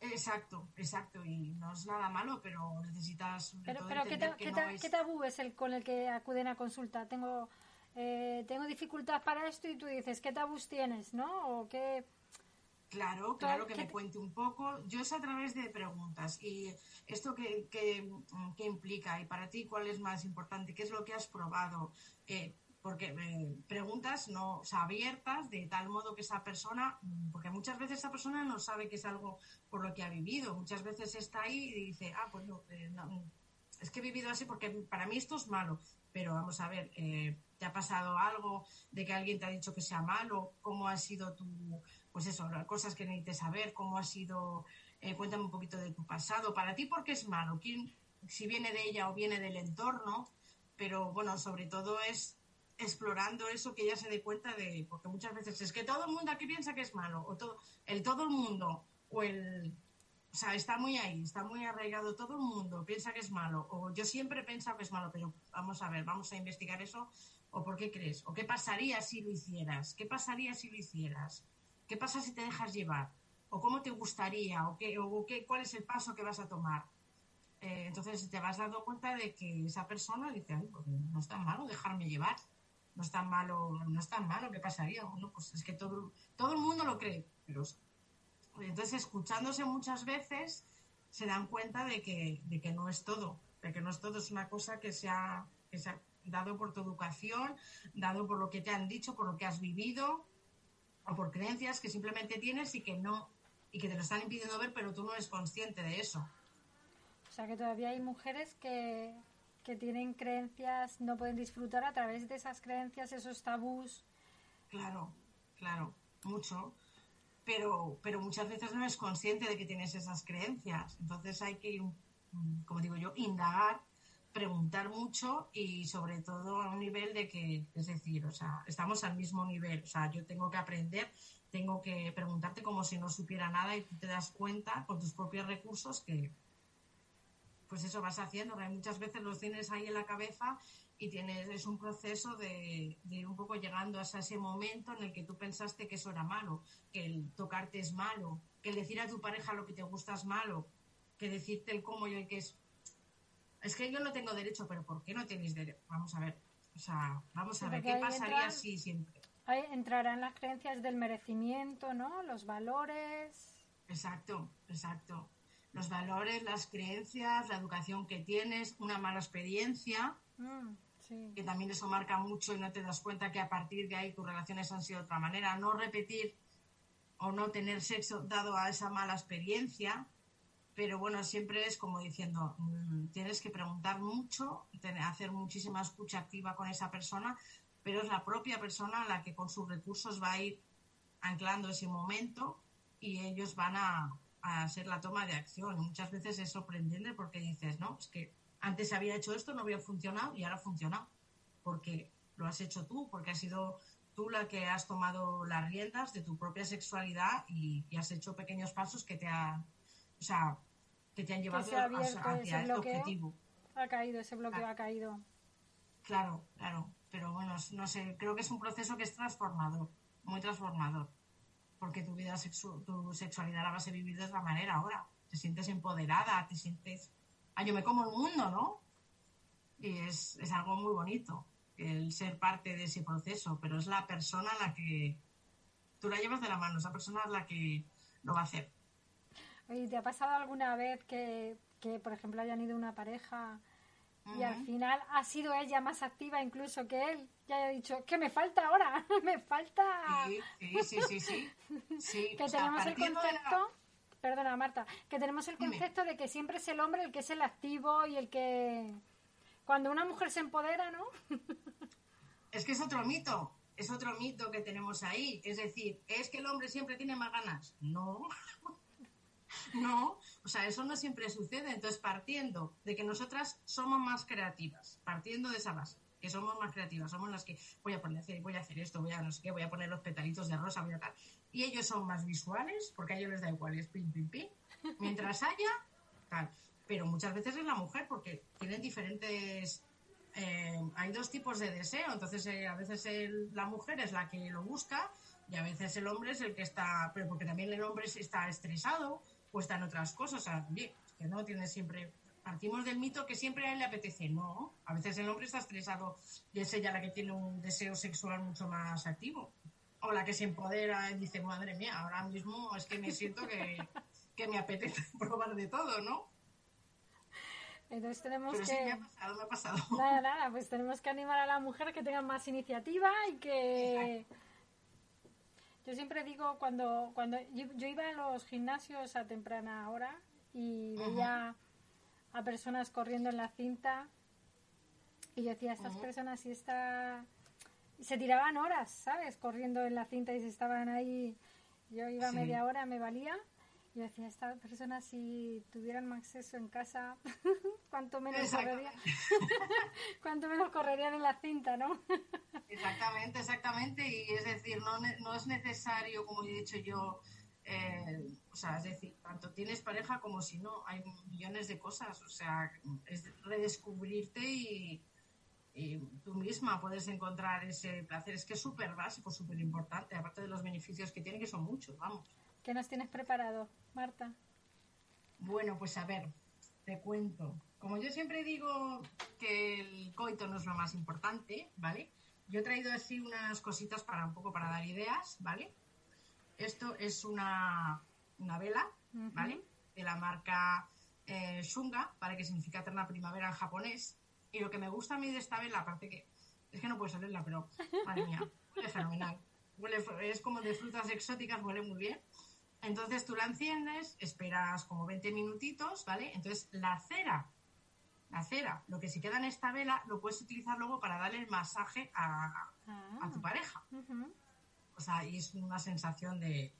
Exacto, exacto, y no es nada malo, pero necesitas. Pero, pero ¿qué, ¿qué, tabú es el con el que acuden a consulta? Tengo eh, tengo dificultad para esto y tú dices, ¿qué tabús tienes, no? O qué... Claro, claro que me cuente un poco. Yo es a través de preguntas. ¿Y esto qué, qué, implica? ¿Y para ti cuál es más importante? ¿Qué es lo que has probado? Eh, porque eh, preguntas no o sea, abiertas de tal modo que esa persona, porque muchas veces esa persona no sabe que es algo por lo que ha vivido. Muchas veces está ahí y dice, ah, pues no, es que he vivido así porque para mí esto es malo. Pero vamos a ver, ¿Te ha pasado algo de que alguien te ha dicho que sea malo? ¿Cómo ha sido tu, pues eso, cosas que necesites saber? ¿Cómo ha sido, eh, cuéntame un poquito de tu pasado? Para ti, ¿por qué es malo? ¿Quién, si viene de ella o viene del entorno? Pero bueno, sobre todo es explorando eso que ella se dé cuenta de, porque muchas veces es que todo el mundo aquí piensa que es malo, o todo, el todo el mundo, o el, o sea, está muy ahí, está muy arraigado todo el mundo, piensa que es malo, o yo siempre he pensado que es malo, pero vamos a ver, vamos a investigar eso ¿O por qué crees? ¿O qué pasaría si lo hicieras? ¿Qué pasaría si lo hicieras? ¿Qué pasa si te dejas llevar? ¿O cómo te gustaría? ¿O, qué, o qué, cuál es el paso que vas a tomar? Eh, entonces te vas dando cuenta de que esa persona dice, pues no es tan malo dejarme llevar, no es tan malo, no es tan malo, ¿qué pasaría? Pues es que todo, todo el mundo lo cree, pero entonces escuchándose muchas veces se dan cuenta de que, de que no es todo, de que no es todo, es una cosa que se ha, que se ha dado por tu educación, dado por lo que te han dicho, por lo que has vivido, o por creencias que simplemente tienes y que no, y que te lo están impidiendo ver, pero tú no eres consciente de eso. O sea que todavía hay mujeres que, que tienen creencias, no pueden disfrutar a través de esas creencias, esos tabús. Claro, claro, mucho. Pero, pero muchas veces no eres consciente de que tienes esas creencias. Entonces hay que mm, como digo yo, indagar, preguntar mucho y sobre todo a un nivel de que, es decir, o sea, estamos al mismo nivel, o sea, yo tengo que aprender, tengo que preguntarte como si no supiera nada y tú te das cuenta con tus propios recursos que, pues eso vas haciendo, que muchas veces los tienes ahí en la cabeza y tienes, es un proceso de, ir un poco llegando hasta ese momento en el que tú pensaste que eso era malo, que el tocarte es malo, que el decir a tu pareja lo que te gusta es malo, que decirte el cómo y el que es. Es que yo no tengo derecho, pero ¿por qué no tenéis derecho? Vamos a ver. O sea, vamos a ver, ¿qué pasaría si siempre? Ahí entrarán las creencias del merecimiento, ¿no? Los valores. Exacto, exacto. Los valores, las creencias, la educación que tienes, una mala experiencia. Mm que también eso marca mucho y no te das cuenta que a partir de ahí tus relaciones han sido de otra manera. No repetir o no tener sexo dado a esa mala experiencia, pero bueno, siempre es como diciendo, mm, tienes que preguntar mucho, hacer muchísima escucha activa con esa persona, pero es la propia persona la que con sus recursos va a ir anclando ese momento y ellos van a, a hacer la toma de acción. Muchas veces es sorprendente porque dices, no, es que antes había hecho esto, no había funcionado y ahora ha funcionado. Porque lo has hecho tú, porque has sido tú la que has tomado las riendas de tu propia sexualidad y, has hecho pequeños pasos que te han, o sea, que te han llevado hacia este objetivo. Ha caído, ese bloqueo ha caído. Claro, claro. Pero bueno, no sé, creo que es un proceso que es transformador, muy transformador. Porque tu vida tu sexualidad la vas a vivir de otra manera ahora. Te sientes empoderada, te sientes ah, yo me como el mundo, ¿no? Y es, algo muy bonito el ser parte de ese proceso, pero es la persona la que tú la llevas de la mano, esa persona es la que lo va a hacer. ¿Y ¿te ha pasado alguna vez que, por ejemplo, hayan ido una pareja y al final ha sido ella más activa incluso que él? Ya haya dicho, que me falta ahora, me falta... Sí, sí, sí, sí. sí. que tenemos el concepto perdona Marta, que tenemos el concepto de que siempre es el hombre el que es el activo y el que... Cuando una mujer se empodera, ¿no? es que es otro mito, es otro mito que tenemos ahí. Es decir, ¿es que el hombre siempre tiene más ganas? No. no, o sea, eso no siempre sucede. Entonces, partiendo de que nosotras somos más creativas, partiendo de esa base, que somos más creativas, somos las que voy a poner, voy a hacer esto, voy a no sé qué, voy a poner los petalitos de rosa, voy a tal y ellos son más visuales, porque a ellos les da igual, es pim, pim, pim. Mientras haya, tal. Pero muchas veces es la mujer, porque tienen diferentes. Eh, hay dos tipos de deseo, entonces eh, a veces la mujer es la que lo busca y a veces el hombre es el que está, pero porque también el hombre está estresado o está en otras cosas, o sea, bien, que no tiene siempre partimos del mito que siempre a él le apetece. No, a veces el hombre está estresado y es ella la que tiene un deseo sexual mucho más activo o la que se empodera y dice, madre mía, ahora mismo es que me siento que, me apetece probar de todo, ¿no? Entonces tenemos Pero que... Sí, me ha pasado, me ha pasado. Nada, nada, pues tenemos que animar a la mujer que tenga más iniciativa y que... Yo siempre digo, cuando, cuando yo, iba a los gimnasios a temprana hora y veía a personas corriendo en la cinta y yo decía, estas personas, si esta se tiraban horas, ¿sabes? Corriendo en la cinta y se estaban ahí. Yo iba media hora, me valía. Y decía, esta persona si tuvieran más acceso en casa, cuánto menos correrían, cuánto menos correrían en la cinta, ¿no? exactamente, exactamente. Y es decir, no, no es necesario, como he dicho yo, eh, o sea, es decir, tanto tienes pareja como si no, hay millones de cosas. O sea, es redescubrirte y, y tú misma puedes encontrar ese placer. Es que es súper básico, súper importante, aparte de los beneficios que tiene, que son muchos, vamos. ¿Qué nos tienes preparado, Marta? Bueno, pues a ver, te cuento. Como yo siempre digo que el coito no es lo más importante, ¿vale? Yo he traído así unas cositas para un poco para dar ideas, ¿vale? Esto es una, una vela, ¿vale? De la marca eh, Shunga, ¿vale? Que significa eterna primavera en japonés y lo que me gusta a mí de esta vela, aparte que es que no puedo saberla, pero madre mía, huele fenomenal. es como de frutas exóticas, huele muy bien. Entonces tú la enciendes, esperas como 20 minutitos, ¿vale? Entonces la cera, la cera, lo que se queda en esta vela, lo puedes utilizar luego para darle el masaje a, tu ah. pareja. O sea, y es una sensación de,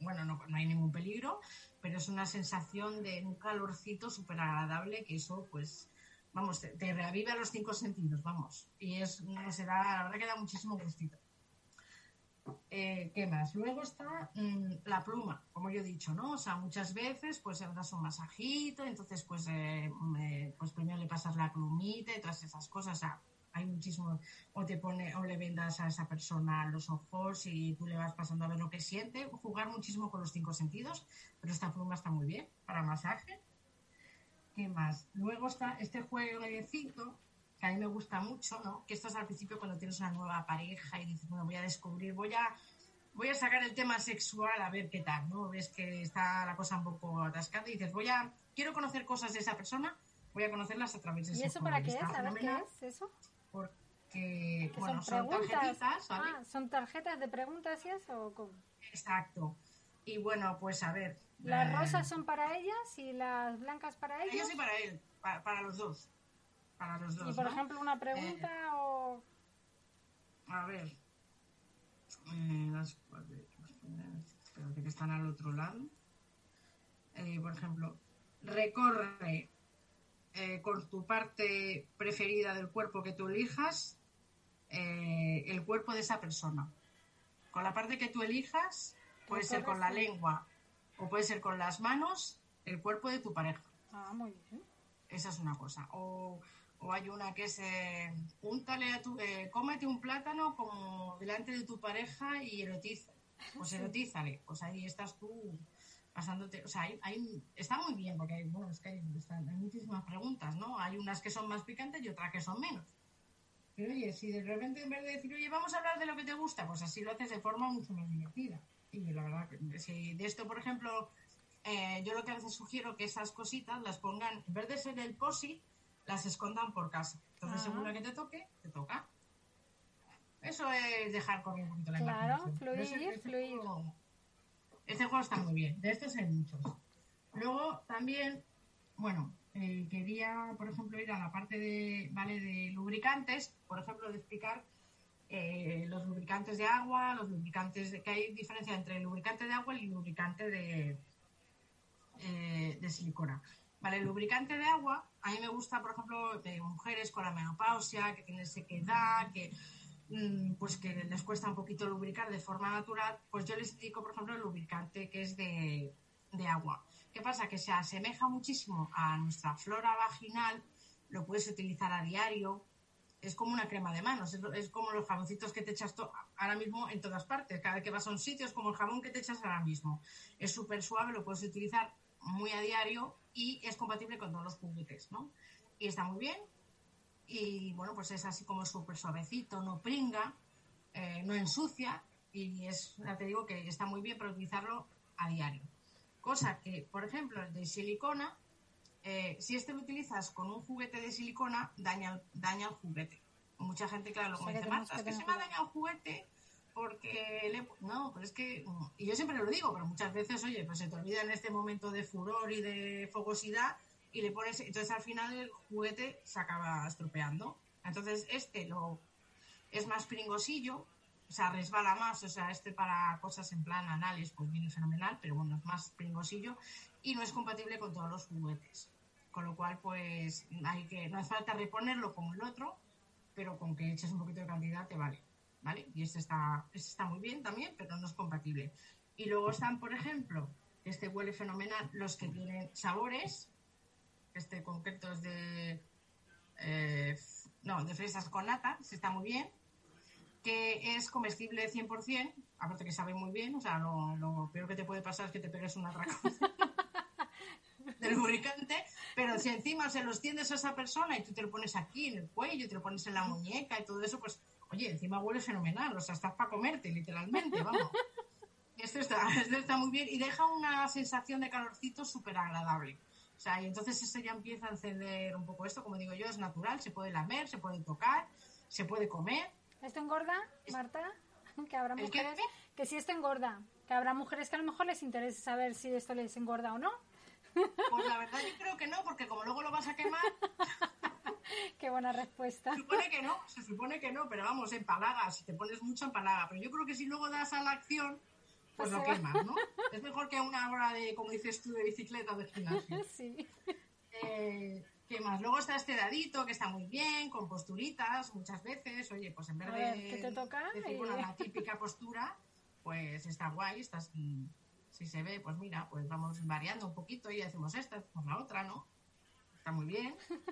bueno, no, no hay ningún peligro, pero es una sensación de un calorcito súper agradable que eso, pues, vamos, te, te reaviva los cinco sentidos, vamos. Y es, no sé, da- la verdad que da muchísimo gustito. Eh, ¿Qué más? Luego está mm, la pluma, como yo he dicho, ¿no? O sea, muchas veces pues das un masajito, entonces pues, eh, pues primero le pasas la plumita y todas esas cosas. Hay muchísimo, o te pone, o le vendas a esa persona los ojos y tú le vas pasando a ver lo que siente. Jugar muchísimo con los cinco sentidos, pero esta pluma está muy bien para masaje. ¿Qué más? Luego está este jueguecito que a mí me gusta mucho, ¿no? Que esto es al principio cuando tienes una nueva pareja y dices, bueno, voy a descubrir, voy a, voy a sacar el tema sexual a ver qué tal, ¿no? Ves que está la cosa un poco atascada y dices, voy a, quiero conocer cosas de esa persona, voy a conocerlas a través de ¿Y eso juego. para qué es? Qué es eso. Porque, Que bueno, son tarjetitas, ¿vale? Ah, ¿son tarjetas de preguntas y eso? o cómo? Exacto. Y bueno, pues a ver. Las eh, rosas son para ellas y las blancas para ellos. Ellos y para él, para, para los dos. Para los dos. Y por ¿no? ejemplo, una pregunta o. A ver. Eh, las, espérate que están al otro lado. Eh, por ejemplo, recorre eh, con tu parte preferida del cuerpo que tú elijas eh, el cuerpo de esa persona. Con la parte que tú elijas, puede ser con la lengua o puede ser con las manos, el cuerpo de tu pareja. Ah, muy bien. Esa es una cosa. O, o hay una que es, eh, a tu, eh, cómete un plátano como delante de tu pareja y erotiza. Pues erotízale. Pues ahí estás tú pasándote. O sea, hay, hay- está muy bien porque hay, bueno, es que hay, están- hay muchísimas preguntas, ¿no? Hay unas que son más picantes y otras que son menos. Pero oye, si de repente en vez de decir, oye, vamos a hablar de lo que te gusta, pues así lo haces de forma mucho más divertida. Y la verdad, que si de esto, por ejemplo, eh, yo lo que a veces sugiero que esas cositas las pongan, en vez de ser el posi, las escondan por casa. Entonces, Ah. según la que te toque, te toca. Eso es dejar correr un poquito la Claro, ese- fluir, ese fluir. juego- este juego está muy bien. De estos hay muchos. Luego también, bueno, eh, quería, por ejemplo, ir a la parte de, ¿vale? de lubricantes, por ejemplo, de explicar eh, los lubricantes de agua, los lubricantes de, que hay diferencia entre el lubricante de agua y el lubricante de, eh, de silicona. Vale, el lubricante de agua, a mí me gusta, por ejemplo, de mujeres con la menopausia, que tienen sequedad, que mm, pues que les cuesta un poquito lubricar de forma natural, pues yo les indico, por ejemplo, el lubricante que es de, de agua. ¿Qué pasa? Que se asemeja muchísimo a nuestra flora vaginal, lo puedes utilizar a diario, es como una crema de manos, es, como los jaboncitos que te echas ahora mismo en todas partes, cada vez que vas a un sitio es como el jabón que te echas ahora mismo. Es súper suave, lo puedes utilizar muy a diario y es compatible con todos los juguetes, ¿no? Y está muy bien y bueno, pues es así como súper suavecito, no pringa, eh, no ensucia y es, ya te digo que está muy bien para utilizarlo a diario. Cosa que, por ejemplo, el de silicona, eh, si este lo utilizas con un juguete de silicona, daña, el- daña el juguete. Mucha gente, claro, O sea luego que dice, tenemos Marta, que es que se me ha cuidado". dañado el juguete porque le... No, pero es que... Y yo siempre lo digo, pero muchas veces, oye, pues se te olvida en este momento de furor y de fogosidad y le pones... Entonces al final el juguete se acaba estropeando. Entonces este lo es más pringosillo, o sea, resbala más, o sea, este para cosas en plan anales, pues viene fenomenal, pero bueno, es más pringosillo y no es compatible con todos los juguetes. Con lo cual, pues, hay que, no hace falta reponerlo como el otro, pero con que eches un poquito de cantidad te vale, ¿vale? Y este está, este está muy bien también, pero no es compatible. Y luego están, por ejemplo, este huele fenomenal, los que tienen sabores, este concreto es de, eh, no, de fresas con nata, este está muy bien, que es comestible 100%, aparte que sabe muy bien, o sea, lo, lo peor que te puede pasar es que te pegues un atraco del lubricante, pero si encima se los tiendes a esa persona y tú te lo pones aquí en el cuello, te lo pones en la muñeca y todo eso, pues, oye, encima huele fenomenal, o sea, estás para comerte, literalmente, vamos. Esto está, esto está muy bien y deja una sensación de calorcito súper agradable. O sea, y entonces eso ya empieza a encender un poco esto, como digo yo, es natural, se puede lamer, se puede tocar, se puede comer. ¿Esto engorda, Marta? Que habrá mujeres que si esto engorda, que habrá mujeres que a lo mejor les interesa saber si esto les engorda o no. Pues la verdad yo creo que no, porque como luego lo vas a quemar, Qué buena respuesta. se supone que no, se supone que no, pero vamos, empalaga, si te pones mucho empalaga. Pero yo creo que si luego das a la acción, pues lo quemas, ¿no? Es mejor que una hora de, como dices tú, de bicicleta de gimnasio. Sí. Eh, ¿Qué más? Luego está este dadito que está muy bien, con posturitas muchas veces. Oye, pues en vez A de ver, ¿qué te toca? decir, bueno, la típica postura, pues está guay, estás, mm, si se ve, pues mira, pues vamos variando un poquito y hacemos esta, hacemos la otra, ¿no? Está muy bien.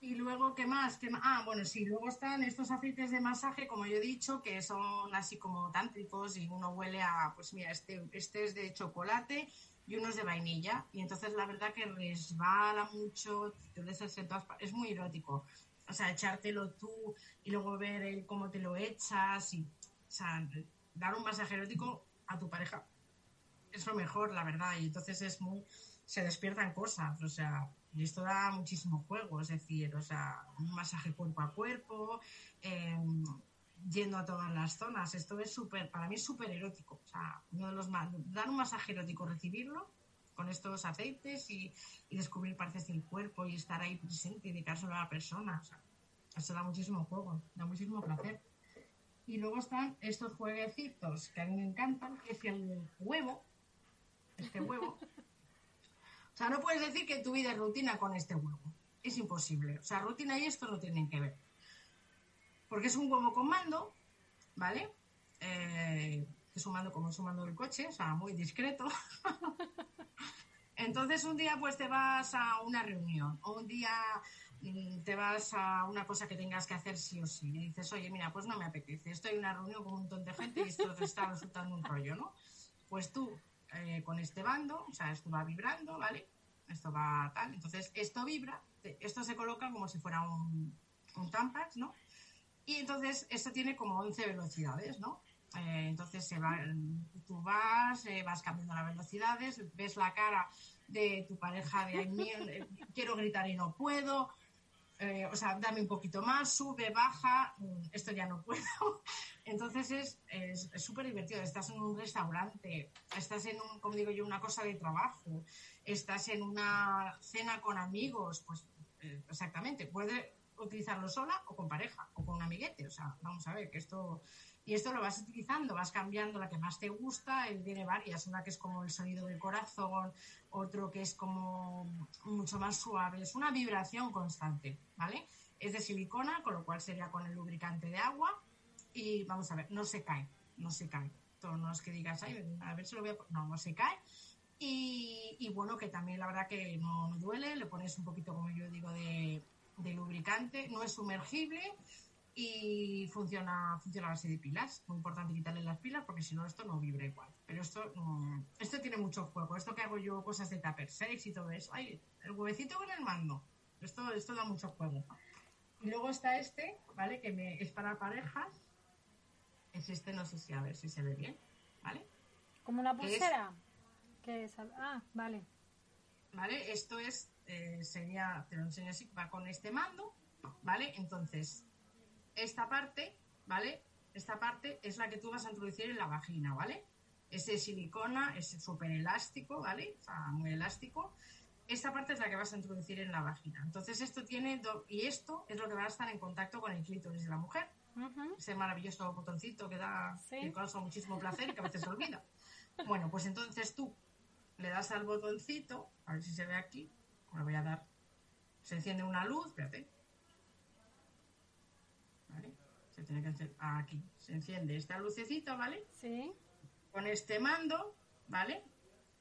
Y luego, ¿qué más? ¿Qué ma- Ah, bueno, sí, luego están estos aceites de masaje, como yo he dicho, que son así como tántricos y uno huele a, pues mira, este, este es de chocolate y uno es de vainilla. Y entonces la verdad que resbala mucho, te todas es muy erótico. O sea, echártelo tú y luego ver el cómo te lo echas y, o sea, dar un masaje erótico a tu pareja es lo mejor, la verdad. Y entonces es muy, se despiertan cosas, o sea, y esto da muchísimo juego, es decir, o sea, un masaje cuerpo a cuerpo, eh, yendo a todas las zonas. Esto es súper, para mí es súper erótico. O sea, uno de los más, dar un masaje erótico, recibirlo con estos aceites y, y descubrir partes del cuerpo y estar ahí presente y dedicárselo a la persona. O sea, eso da muchísimo juego, da muchísimo placer. Y luego están estos jueguecitos que a mí me encantan, que es el huevo, este huevo. O sea, no puedes decir que tu vida es rutina con este huevo. Es imposible. O sea, rutina y esto no tienen que ver. Porque es un huevo con mando, ¿vale? Eh, es un mando como es un mando del coche, o sea, muy discreto. Entonces un día pues te vas a una reunión o un día mm, te vas a una cosa que tengas que hacer sí o sí y dices, oye, mira, pues no me apetece, estoy en una reunión con un montón de gente y esto te está resultando un rollo, ¿no? Pues tú eh, con este bando, o sea, esto va vibrando, ¿vale? Esto va tal, entonces esto vibra, esto se coloca como si fuera un, un Tampax, ¿no? Y entonces esto tiene como 11 velocidades, ¿no? Eh, entonces se va, tú vas, eh, vas cambiando las velocidades, ves la cara de tu pareja de "Ay, mierda, eh, quiero gritar y no puedo, eh, o sea, dame un poquito más, sube, baja, mm, esto ya no puedo. Entonces es es- es súper divertido. Estás en un restaurante, estás en un, como digo yo, una cosa de trabajo, estás en una cena con amigos, pues eh, exactamente, puedes utilizarlo sola o con pareja o con un amiguete. O sea, vamos a ver que esto. Y esto lo vas utilizando, vas cambiando la que más te gusta, él tiene varias, una que es como el sonido del corazón, otro que es como mucho más suave, es una vibración constante, ¿vale? Es de silicona, con lo cual sería con el lubricante de agua y vamos a ver, no se cae, no se cae. Todo no es que digas, ay, a ver si lo voy a... pon-". No, no se cae. Y, y bueno, que también la verdad que no, no duele, le pones un poquito, como yo digo, de lubricante, no es sumergible y funciona, funciona a base de pilas. Muy importante quitarle las pilas porque si no esto no vibra igual. Pero esto, mm, esto tiene mucho juego. Esto que hago yo, cosas de tupper sex y todo eso. Ay, el huevecito con el mando. Esto, esto da mucho juego. Y luego está este, ¿vale? Que me, es para parejas. Es este, no sé si a ver si se ve bien, ¿vale? Como una pulsera. ¿Qué es? Ah, vale. ¿Vale? Esto es, eh, sería, te lo enseño así, va con este mando, ¿vale? Entonces, esta parte, ¿vale? Esta parte es la que tú vas a introducir en la vagina, ¿vale? Es de silicona, es súper elástico, ¿vale? O sea, muy elástico. Esta parte es la que vas a introducir en la vagina. Entonces, esto tiene, do- y esto es lo que va a estar en contacto con el clítoris de la mujer. Ese maravilloso botoncito que da Sí. que causa muchísimo placer y que a veces se olvida. Bueno, pues entonces tú le das al botoncito, a ver si se ve aquí, le voy a dar, se enciende una luz, espérate. ¿Vale? Se tiene que encender aquí, se enciende esta lucecita, ¿vale? Sí. Con este mando, ¿vale?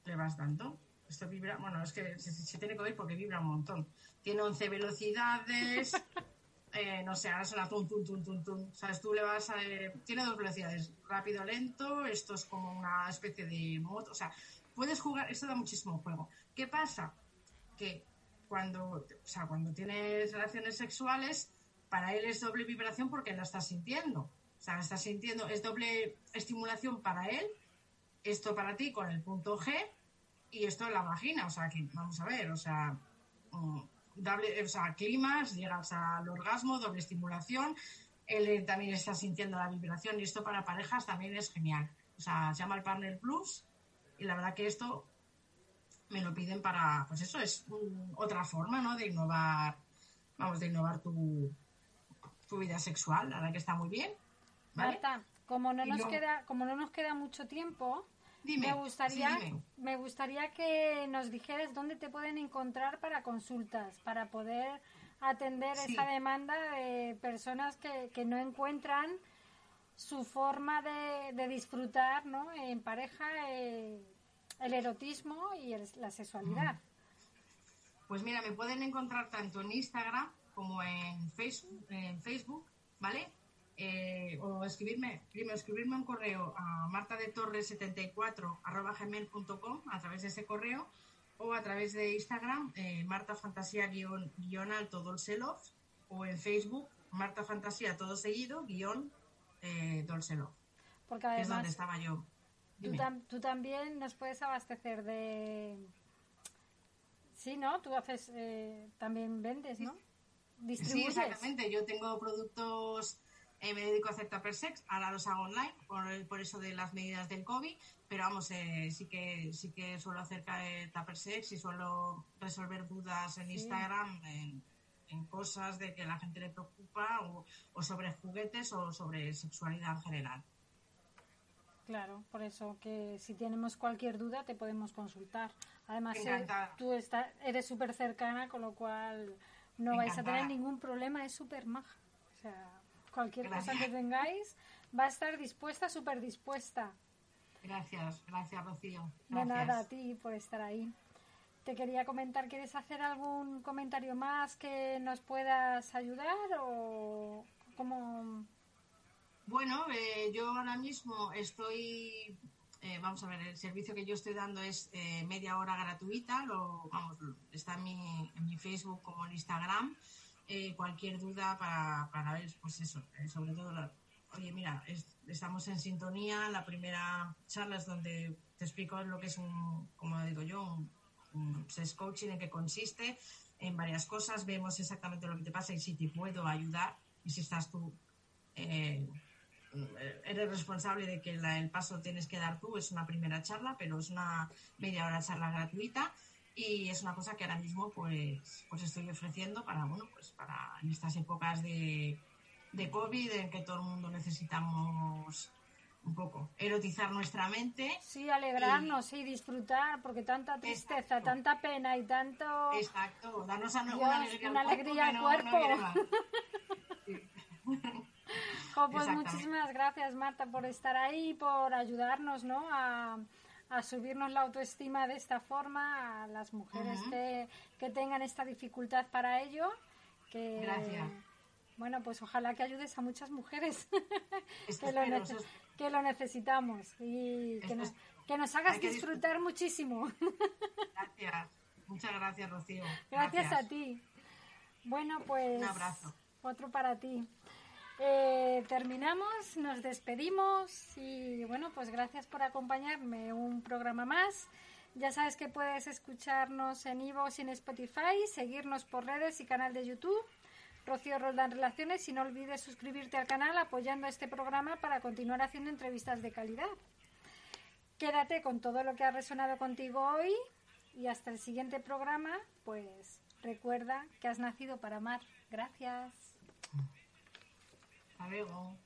Le vas dando. Esto vibra, bueno, es que se, se tiene que oír porque vibra un montón. Tiene 11 velocidades, eh, no sé, ahora suena tum, tum, tum, tum, tum. ¿Sabes? Tú le vas a... eh, tiene dos velocidades, rápido, lento, esto es como una especie de moto, o sea, puedes jugar, esto da muchísimo juego. ¿Qué pasa? Que cuando, o sea, cuando tienes relaciones sexuales, para él es doble vibración porque la estás sintiendo. O sea, la estás sintiendo, es doble estimulación para él, esto para ti con el punto G y esto en la vagina. O sea, vamos a ver, o sea, mm, doble, o sea, climas, llegas al orgasmo, doble estimulación, él también está sintiendo la vibración y esto para parejas también es genial. O sea, se llama el Partner Plus y la verdad que esto me lo piden para, pues eso es otra forma, ¿no? De innovar, vamos, de innovar tu, tu vida sexual, la verdad que está muy bien. ¿Vale? Marta, Como no Y nos luego- queda, como no nos queda mucho tiempo, Dime, me gustaría, sí, dime. me gustaría que nos dijeras dónde te pueden encontrar para consultas, para poder atender Sí. esa demanda de personas que, que no encuentran su forma de, de disfrutar, ¿no? En pareja, eh, el erotismo y el- la sexualidad. Pues mira, me pueden encontrar tanto en Instagram como en Facebook, en Facebook ¿vale? Eh, o escribirme, primero escribirme un correo a martadetorres74 arroba gmail.com a través de ese correo o a través de Instagram eh, martafantasía guion, guion alto dolcelov o en Facebook Marta Fantasía todo seguido guion eh, dolcelov, Porque que es donde además estaba yo. tú, Dime. tam- tú también nos puedes abastecer de... Sí, ¿no? Tú haces, eh, también vendes, ¿no? Sí, Distribuyes. exactamente. Yo tengo productos, eh, me dedico a hacer tupper sex, ahora los hago online por, por eso de las medidas del COVID, pero vamos, eh, sí que sí que suelo hacer eh, tupper sex y suelo resolver dudas en Sí. Instagram en, en cosas de que la gente le preocupa o, o sobre juguetes o sobre sexualidad en general. Claro, por eso que si tenemos cualquier duda te podemos consultar. Además, eh, tú está, eres súper cercana, con lo cual no vais a tener ningún problema, es súper maja. O sea, cualquier cosa que tengáis va a estar dispuesta, súper dispuesta. Gracias, gracias Rocío. De Gracias. nada a ti por estar ahí. Te quería comentar, ¿quieres hacer algún comentario más que nos puedas ayudar o como Bueno, eh, yo ahora mismo estoy, eh, vamos a ver, el servicio que yo estoy dando es eh, media hora gratuita, lo, vamos, está en mi, en mi Facebook como en Instagram. Eh, cualquier duda para, para ver, pues eso, sobre todo, oye, mira, es- estamos en sintonía, la primera charla es donde te explico lo que es un, como digo yo, un, un coaching, en qué consiste, en varias cosas, vemos exactamente lo que te pasa y si te puedo ayudar y si estás tú eres responsable de que la- el paso tienes que dar tú. Es una primera charla, pero es una media hora charla gratuita y es una cosa que ahora mismo pues, pues estoy ofreciendo para, bueno, pues para en estas épocas de, de COVID en que todo el mundo necesitamos un poco erotizar nuestra mente. sí alegrarnos y disfrutar, porque tanta tristeza, Exacto. tanta pena y tanto Exacto, darnos a- Dios, una alegría, una al cuerpo alegría que al no- cuerpo. no. Sí. Jo, pues muchísimas gracias Marta por estar ahí, por ayudarnos, ¿no? A, a subirnos la autoestima de esta forma a las mujeres que, que tengan esta dificultad para ello. Que, Gracias. Bueno, pues ojalá que ayudes a muchas mujeres que, lo nece- que necesitamos y que nos, que nos hagas disfrutar muchísimo. Gracias. Muchas gracias, Rocío. Gracias a ti. Bueno, pues Un abrazo. otro para ti. Eh, terminamos, nos despedimos y bueno, pues gracias por acompañarme un programa más. Ya sabes que puedes escucharnos en iVoox y en Spotify, seguirnos por redes y canal de YouTube. Rocío Roldán Relaciones y no olvides suscribirte al canal apoyando este programa para continuar haciendo entrevistas de calidad. Quédate con todo lo que ha resonado contigo hoy y hasta el siguiente programa, pues recuerda que has nacido para amar. Gracias. Hasta luego.